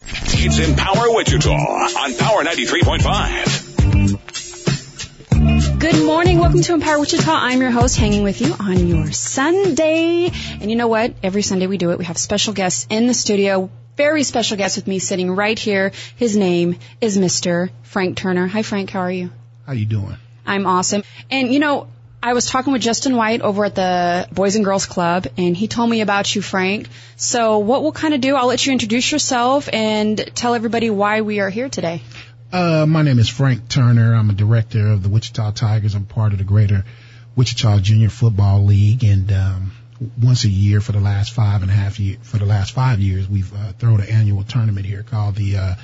It's Empower Wichita on Power 93.5. Good morning. Welcome to Empower Wichita. I'm your host, hanging with you on your Sunday. And you know what? Every Sunday we do it. We have special guests in the studio. Very special guest with me sitting right here. His name is Mr. Frank Turner. Hi, Frank. How are you? How you doing? I'm awesome. And you know, I was talking with Justin White over at the Boys and Girls Club, and he told me about you, Frank. So what we'll kind of do, I'll let you introduce yourself and tell everybody why we are here today. Uh, my name is Frank Turner. I'm a director of the Wichita Tigers. I'm part of the greater Wichita Junior Football League, and um, once a year for the last five and a half year for the last five years, we've uh, thrown an annual tournament here called the uh,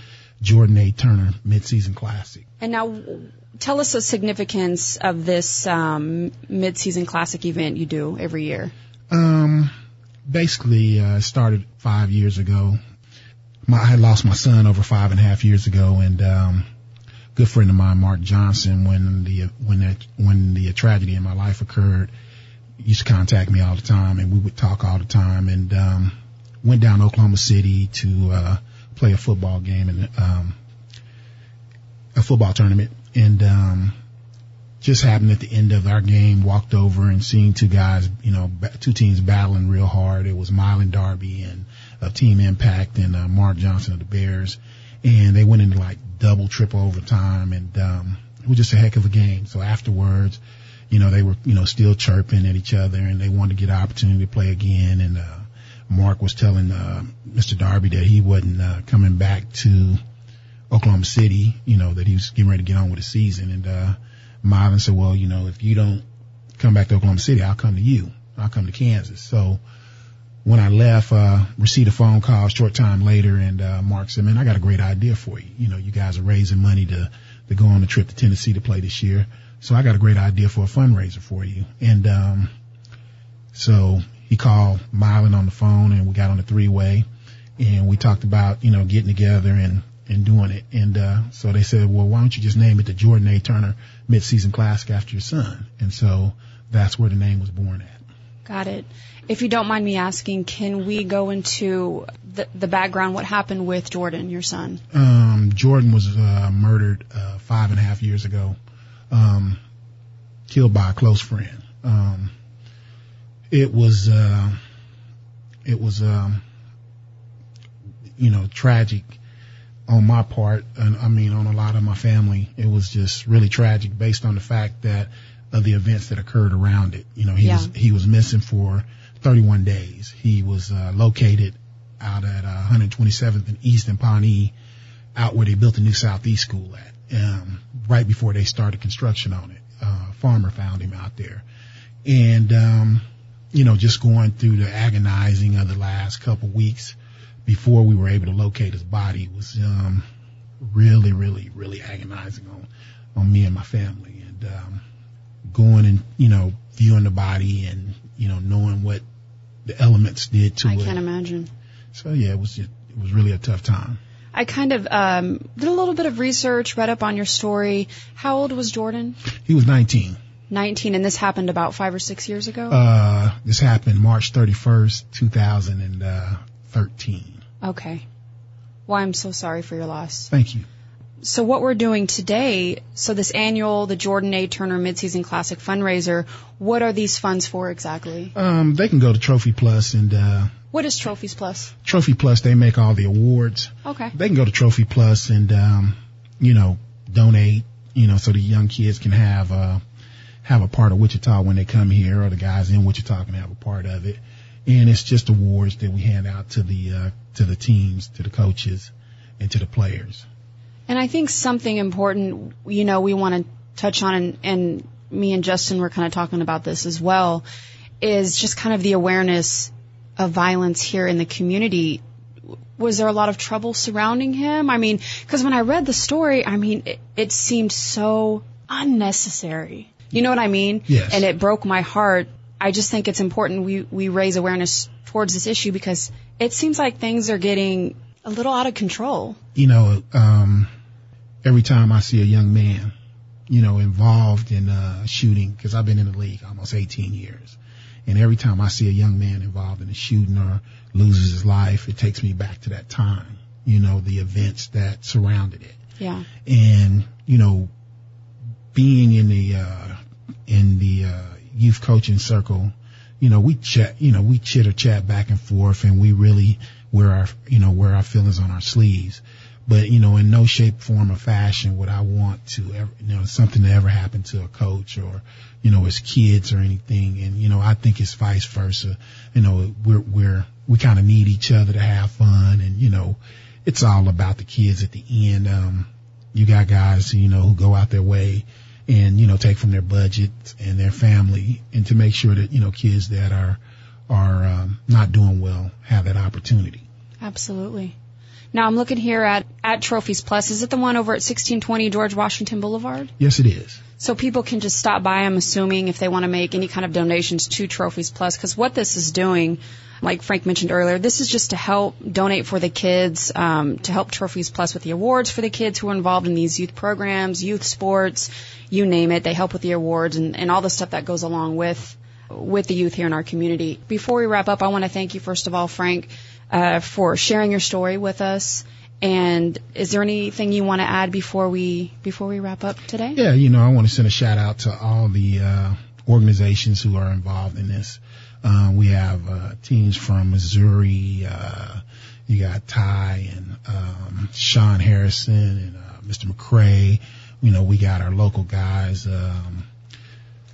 Jordan A. Turner Midseason Classic. And now, tell us the significance of this um, mid-season classic event you do every year. Um, basically, uh, started five years ago. My, I had lost my son over five and a half years ago, and um, good friend of mine, Mark Johnson, when the when that when the tragedy in my life occurred, used to contact me all the time, and we would talk all the time, and um, went down to Oklahoma City to uh, play a football game and um, a football tournament, and um, just happened at the end of our game, walked over and seen two guys, you know, two teams battling real hard. It was Milan Darby and of Team Impact and uh, Mark Johnson of the Bears, and they went into like double, triple overtime, and um, it was just a heck of a game. So afterwards, you know, they were, you know, still chirping at each other, and they wanted to get an opportunity to play again, and uh, Mark was telling uh, Mr. Darby that he wasn't uh, coming back to Oklahoma City, you know, that he was getting ready to get on with the season. And uh, Milan said, well, you know, if you don't come back to Oklahoma City, I'll come to you. I'll come to Kansas. So when I left, uh, received a phone call a short time later, and uh, Mark said, man, I got a great idea for you. You know, you guys are raising money to, to go on a trip to Tennessee to play this year. So I got a great idea for a fundraiser for you. And um, so he called Milan on the phone and we got on the three way and we talked about, you know, getting together and, and doing it. And, uh, so they said, well, why don't you just name it the Jordan A. Turner Midseason Classic after your son? And so that's where the name was born at. Got it. If you don't mind me asking, can we go into the, the background? What happened with Jordan, your son? Um, Jordan was, uh, murdered, uh, five and a half years ago, um, killed by a close friend. Um, it was, uh, it was, um, you know, tragic on my part. And I mean, on a lot of my family, it was just really tragic based on the fact that of the events that occurred around it. You know, he Yeah. was, he was missing for 31 days. He was, uh, located out at, uh, 127th and East in Pawnee out where they built the new Southeast school at, um, right before they started construction on it. Uh, farmer found him out there and, um, you know, just going through the agonizing of the last couple weeks before we were able to locate his body was, um, really, really, really agonizing on, on me and my family and, um, going and, you know, viewing the body and, you know, knowing what the elements did to I it. I can't imagine. So yeah, it was just, it was really a tough time. I kind of um, did a little bit of research, read up on your story. How old was Jordan? He was 19. 19, and this happened about five or six years ago? Uh, this happened March 31st, 2013. Okay. Well, I'm so sorry for your loss. Thank you. So what we're doing today, so this annual, the Jordan A. Turner Midseason Classic fundraiser, what are these funds for exactly? Um, they can go to Trophy Plus and, uh, What is Trophies Plus? Trophy Plus, they make all the awards. Okay. They can go to Trophy Plus and, um, you know, donate, you know, so the young kids can have, uh, have a part of Wichita when they come here or the guys in Wichita can have a part of it. And it's just awards that we hand out to the, uh, to the teams, to the coaches and to the players. And I think something important, you know, we want to touch on, and, and me and Justin were kind of talking about this as well, is just kind of the awareness of violence here in the community. was there a lot of trouble surrounding him? I mean, because when I read the story, I mean, it, it seemed so unnecessary. You know what I mean? Yes. And it broke my heart. I just think it's important we, we raise awareness towards this issue because it seems like things are getting a little out of control. You know, um, every time I see a young man, you know, involved in a shooting, because I've been in the league almost 18 years, and every time I see a young man involved in a shooting or loses his life, it takes me back to that time. You know, the events that surrounded it. Yeah. and you know being in the uh in the uh youth coaching circle you know we chat you know we chitter chat back and forth and we really wear our you know wear our feelings on our sleeves. But you know in no shape form or fashion would i want to ever you know something to ever happen to a coach or you know his kids or anything. And you know i think it's vice versa. You know we're we're we kind of need each other to have fun and you know it's all about the kids at the end. Um, you got guys, you know, who go out their way and, you know, take from their budget and their family and to make sure that, you know, kids that are, are, um, not doing well have that opportunity. Absolutely. Now I'm looking here at, at Trophies Plus. Is it the one over at 1620 George Washington Boulevard? Yes, it is. So people can just stop by, I'm assuming, if they want to make any kind of donations to Trophies Plus, because what this is doing, like Frank mentioned earlier, this is just to help donate for the kids, um, to help Trophies Plus with the awards for the kids who are involved in these youth programs, youth sports, you name it. They help with the awards and, and all the stuff that goes along with with the youth here in our community. Before we wrap up, I want to thank you first of all, Frank, uh, for sharing your story with us. And is there anything you want to add before we before we wrap up today? Yeah, you know, I want to send a shout out to all the uh, organizations who are involved in this. Uh, we have uh, teams from Missouri. Uh, you got Ty and um, Sean Harrison and uh, Mr. McCray. You know, we got our local guys. Um,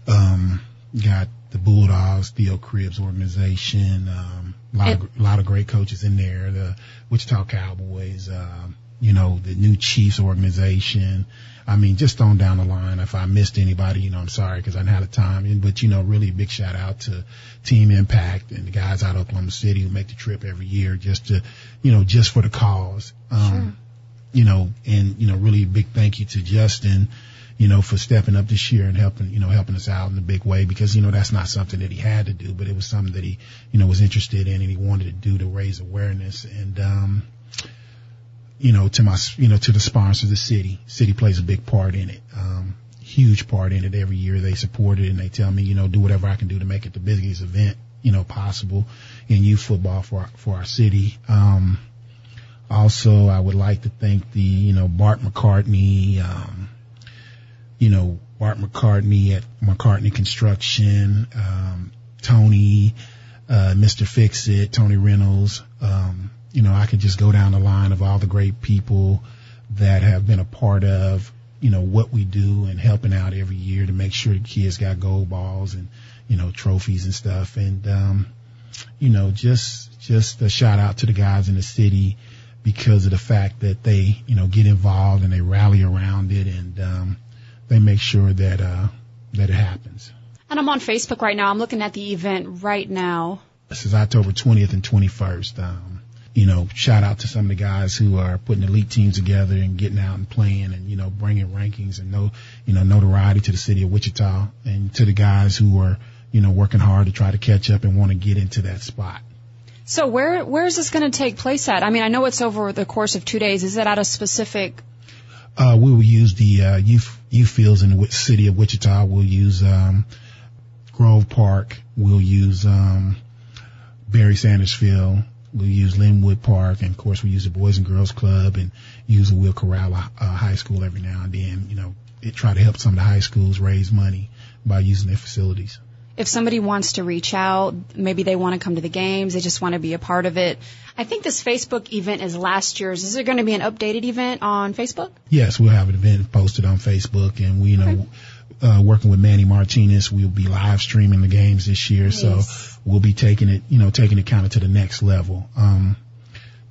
um, got the Bulldogs, Theo Cribs organization. Um, a lot, of, a lot of great coaches in there. The Wichita Cowboys. Um, you know, the new Chiefs organization. I mean, just on down the line. If I missed anybody, you know, I'm sorry because I didn't have the time. But you know, really big shout out to Team Impact and the guys out of Oklahoma City who make the trip every year just to, you know, just for the cause. Um, you know, and you know, really big thank you to Justin, you know, for stepping up this year and helping, you know, helping us out in a big way because you know that's not something that he had to do, but it was something that he, you know, was interested in and he wanted to do to raise awareness and. um you know, to my, you know, to the sponsor, the city. City plays a big part in it. Um, huge part in it every year. They support it and they tell me, you know, do whatever I can do to make it the biggest event, you know, possible in youth football for our, for our city. Um, also, I would like to thank the, you know, Bart McCartney, um, you know, Bart McCartney at McCartney Construction, um, Tony, uh, Mr. Fix It, Tony Reynolds, um, you know, I could just go down the line of all the great people that have been a part of, you know, what we do and helping out every year to make sure the kids got gold balls and, you know, trophies and stuff. And, um, you know, just, just a shout out to the guys in the city because of the fact that they, you know, get involved and they rally around it and, um, they make sure that, uh, that it happens. And I'm on Facebook right now. I'm looking at the event right now. This is October 20th and 21st. Um, you know, shout out to some of the guys who are putting elite teams together and getting out and playing and, you know, bringing rankings and no, you know, notoriety to the city of Wichita and to the guys who are, you know, working hard to try to catch up and want to get into that spot. So where where is this going to take place at? I mean, I know it's over the course of two days. Is it at a specific? Uh, we will use the uh, youth youth fields in the city of Wichita. We'll use um, Grove Park. We'll use um, Barry Sanders Field. We'll use Linwood Park, and of course we use the Boys and Girls Club, and use the Will Corral uh, High School every now and then. You know, it try to help some of the high schools raise money by using their facilities. If somebody wants to reach out, maybe they want to come to the games, they just want to be a part of it. I think this Facebook event is last year's. Is there going to be an updated event on Facebook? Yes, we'll have an event posted on Facebook, and we you know. Uh, working with Manny Martinez, we'll be live streaming the games this year, so we'll be taking it, you know, taking it kind of to the next level. Um,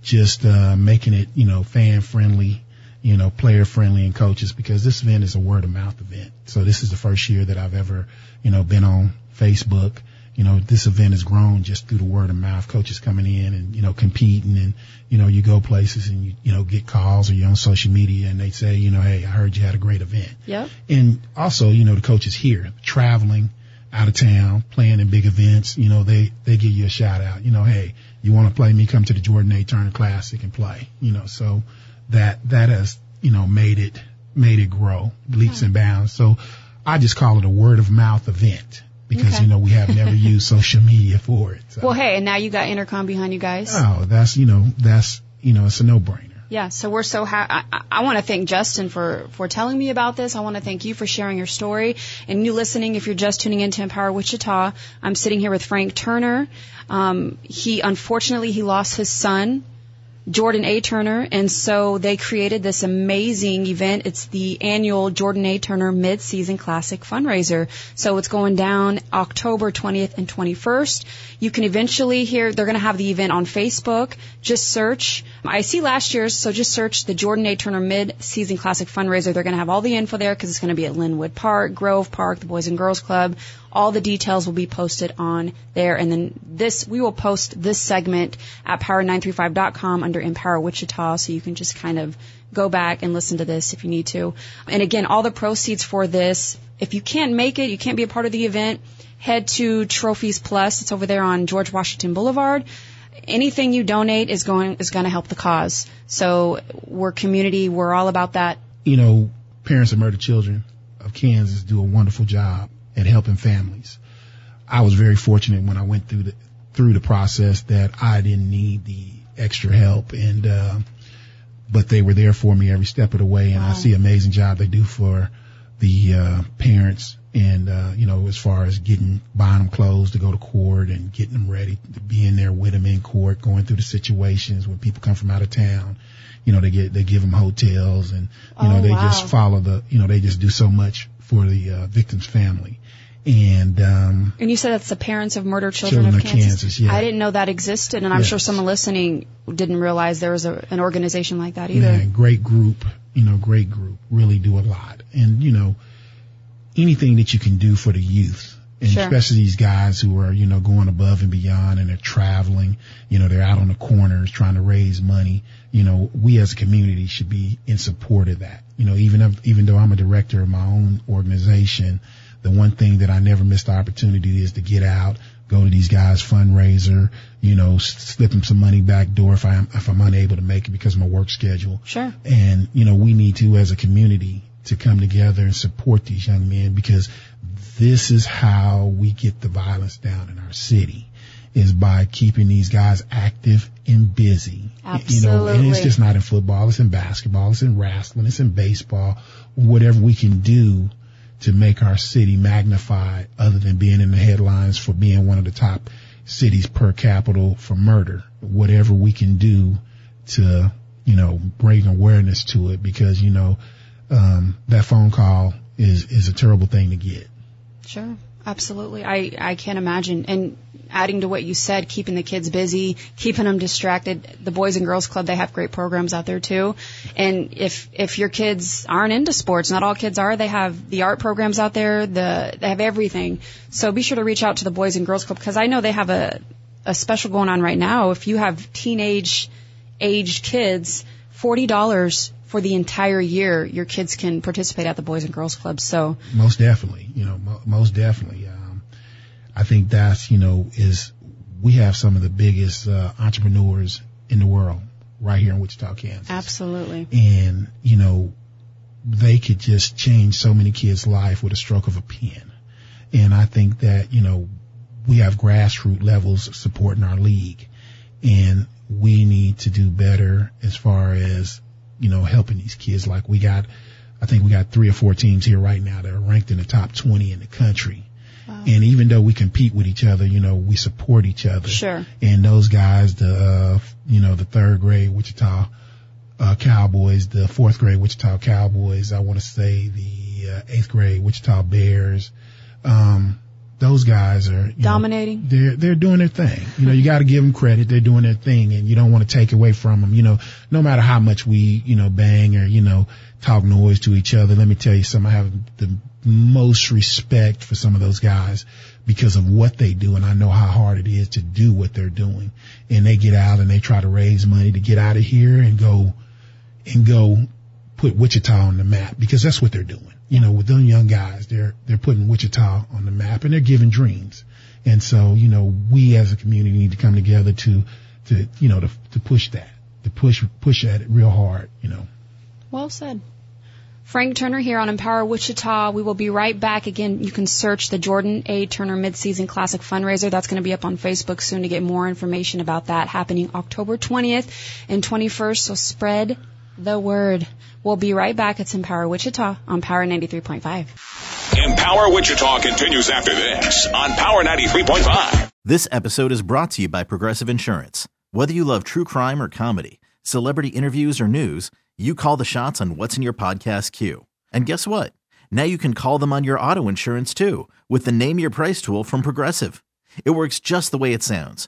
just uh, making it, you know, fan friendly, you know, player friendly, and coaches because this event is a word of mouth event. So this is the first year that I've ever, you know, been on Facebook, you know, this event has grown just through the word of mouth, coaches coming in and, you know, competing and, you know, you go places and you, you know, get calls or you're on social media and they say, you know, hey, I heard you had a great event. Yep. And also, you know, the coaches here traveling out of town, playing in big events, you know, they, they give you a shout out, you know, hey, you want to play me, come to the Jordan A. Turner Classic and play, you know, so that, that has, you know, made it, made it grow leaps and bounds. So I just call it a word of mouth event because, Okay. you know, we have never used social media for it. So. Well, hey, and now you got Intercom behind you guys. Oh, that's, you know, that's, you know, it's a no brainer. Yeah, so we're so happy. I, I want to thank Justin for for telling me about this. I want to thank you for sharing your story and you listening. If you're just tuning in to Empower Wichita, I'm sitting here with Frank Turner. Um, he unfortunately he lost his son. Jordan A. Turner, and so they created this amazing event. It's the annual Jordan A. Turner Mid-Season Classic fundraiser. So it's going down October 20th and 21st. You can eventually hear, they're going to have the event on Facebook. Just search, I see last year's, so just search the Jordan A. Turner Mid-Season Classic fundraiser. They're going to have all the info there because it's going to be at Linwood Park, Grove Park, the Boys and Girls Club. All the details will be posted on there. And then this, we will post this segment at power935.com under Empower Wichita so you can just kind of go back and listen to this if you need to. And again, all the proceeds for this, if you can't make it, you can't be a part of the event, head to Trophies Plus. It's over there on George Washington Boulevard. Anything you donate is going, is going to help the cause. So we're community, we're all about that. you know, parents of murdered children of Kansas do a wonderful job at helping families. I was very fortunate when I went through the through the process that I didn't need the extra help and uh, but they were there for me every step of the way and I see amazing job they do for the uh, parents and uh, you know as far as getting buying them clothes to go to court and getting them ready to be in there with them in court going through the situations when people come from out of town. You know they get they give them hotels and you know Oh, they wow. just follow the you know they just do so much for the uh, victim's family and um And you said that's the parents of murdered children, Children of of Kansas. Kansas, yeah. I didn't know that existed, and I'm Yes. sure someone listening didn't realize there was a, an organization like that either. Man, great group, you know, great group, really do a lot. And, you know, anything that you can do for the youth, and Sure. especially these guys who are, you know, going above and beyond and they're traveling, you know, they're out on the corners trying to raise money. You know, we as a community should be in support of that. You know, even if, even though I'm a director of my own organization, the one thing that I never miss the opportunity is to get out, go to these guys fundraiser, you know, slip them some money back door if I'm, if I'm unable to make it because of my work schedule. Sure. And, you know, we need to, as a community, to come together and support these young men because this is how we get the violence down in our city is by keeping these guys active and busy. Absolutely. You know, and it's just not in football, it's in basketball, it's in wrestling, it's in baseball, whatever we can do to make our city magnified other than being in the headlines for being one of the top cities per capita for murder. Whatever we can do to, you know, bring awareness to it because, you know, um, that phone call is, is a terrible thing to get. Sure. Absolutely. I, I can't imagine. And adding to what you said, keeping the kids busy, keeping them distracted. The Boys and Girls Club, they have great programs out there too. And if, if your kids aren't into sports, not all kids are, they have the art programs out there, the, they have everything. So be sure to reach out to the Boys and Girls Club because I know they have a, a special going on right now. If you have teenage aged kids, $40 for the entire year, your kids can participate at the Boys and Girls Club. So Most definitely, you know, mo- most definitely. Um, I think that's, you know, is we have some of the biggest, uh, entrepreneurs in the world right here in Wichita, Kansas. absolutely. and you know they could just change so many kids' life with a stroke of a pen. And I think that you know we have grassroots levels supporting our league, and we need to do better as far as you know helping these kids. Like we got, I think we got three or four teams here right now that are ranked in the top 20 in the country. And even though we compete with each other, you know, we support each other. Sure. And those guys, the, uh, you know, the third grade Wichita, uh, Cowboys, the fourth grade Wichita Cowboys, I want to say the uh, eighth grade Wichita Bears, um, those guys are you know, Dominating. they're they're doing their thing. You know, you got to give them credit. They're doing their thing, and you don't want to take away from them. You know, no matter how much we you know bang or you know talk noise to each other. Let me tell you something. I have the most respect for some of those guys because of what they do. And I know how hard it is to do what they're doing. And they get out and they try to raise money to get out of here and go and go put Wichita on the map because that's what they're doing. You know, with them young guys, they're, they're putting Wichita on the map and they're giving dreams. And so, you know, we as a community need to come together to, to, you know, to, to push that, to push, push at it real hard, you know. Well said. Frank Turner here on Empower Wichita. We will be right back. Again, you can search the Jordan A. Turner Midseason Classic Fundraiser. That's going to be up on Facebook soon to get more information about that happening October 20th and 21st. So spread the word. We'll be right back. It's Empower Wichita on Power 93.5. Empower Wichita continues after this on Power 93.5. This episode is brought to you by Progressive Insurance. Whether you love true crime or comedy, celebrity interviews or news, you call the shots on what's in your podcast queue. And guess what? Now you can call them on your auto insurance too with the Name Your Price tool from Progressive. It works just the way it sounds.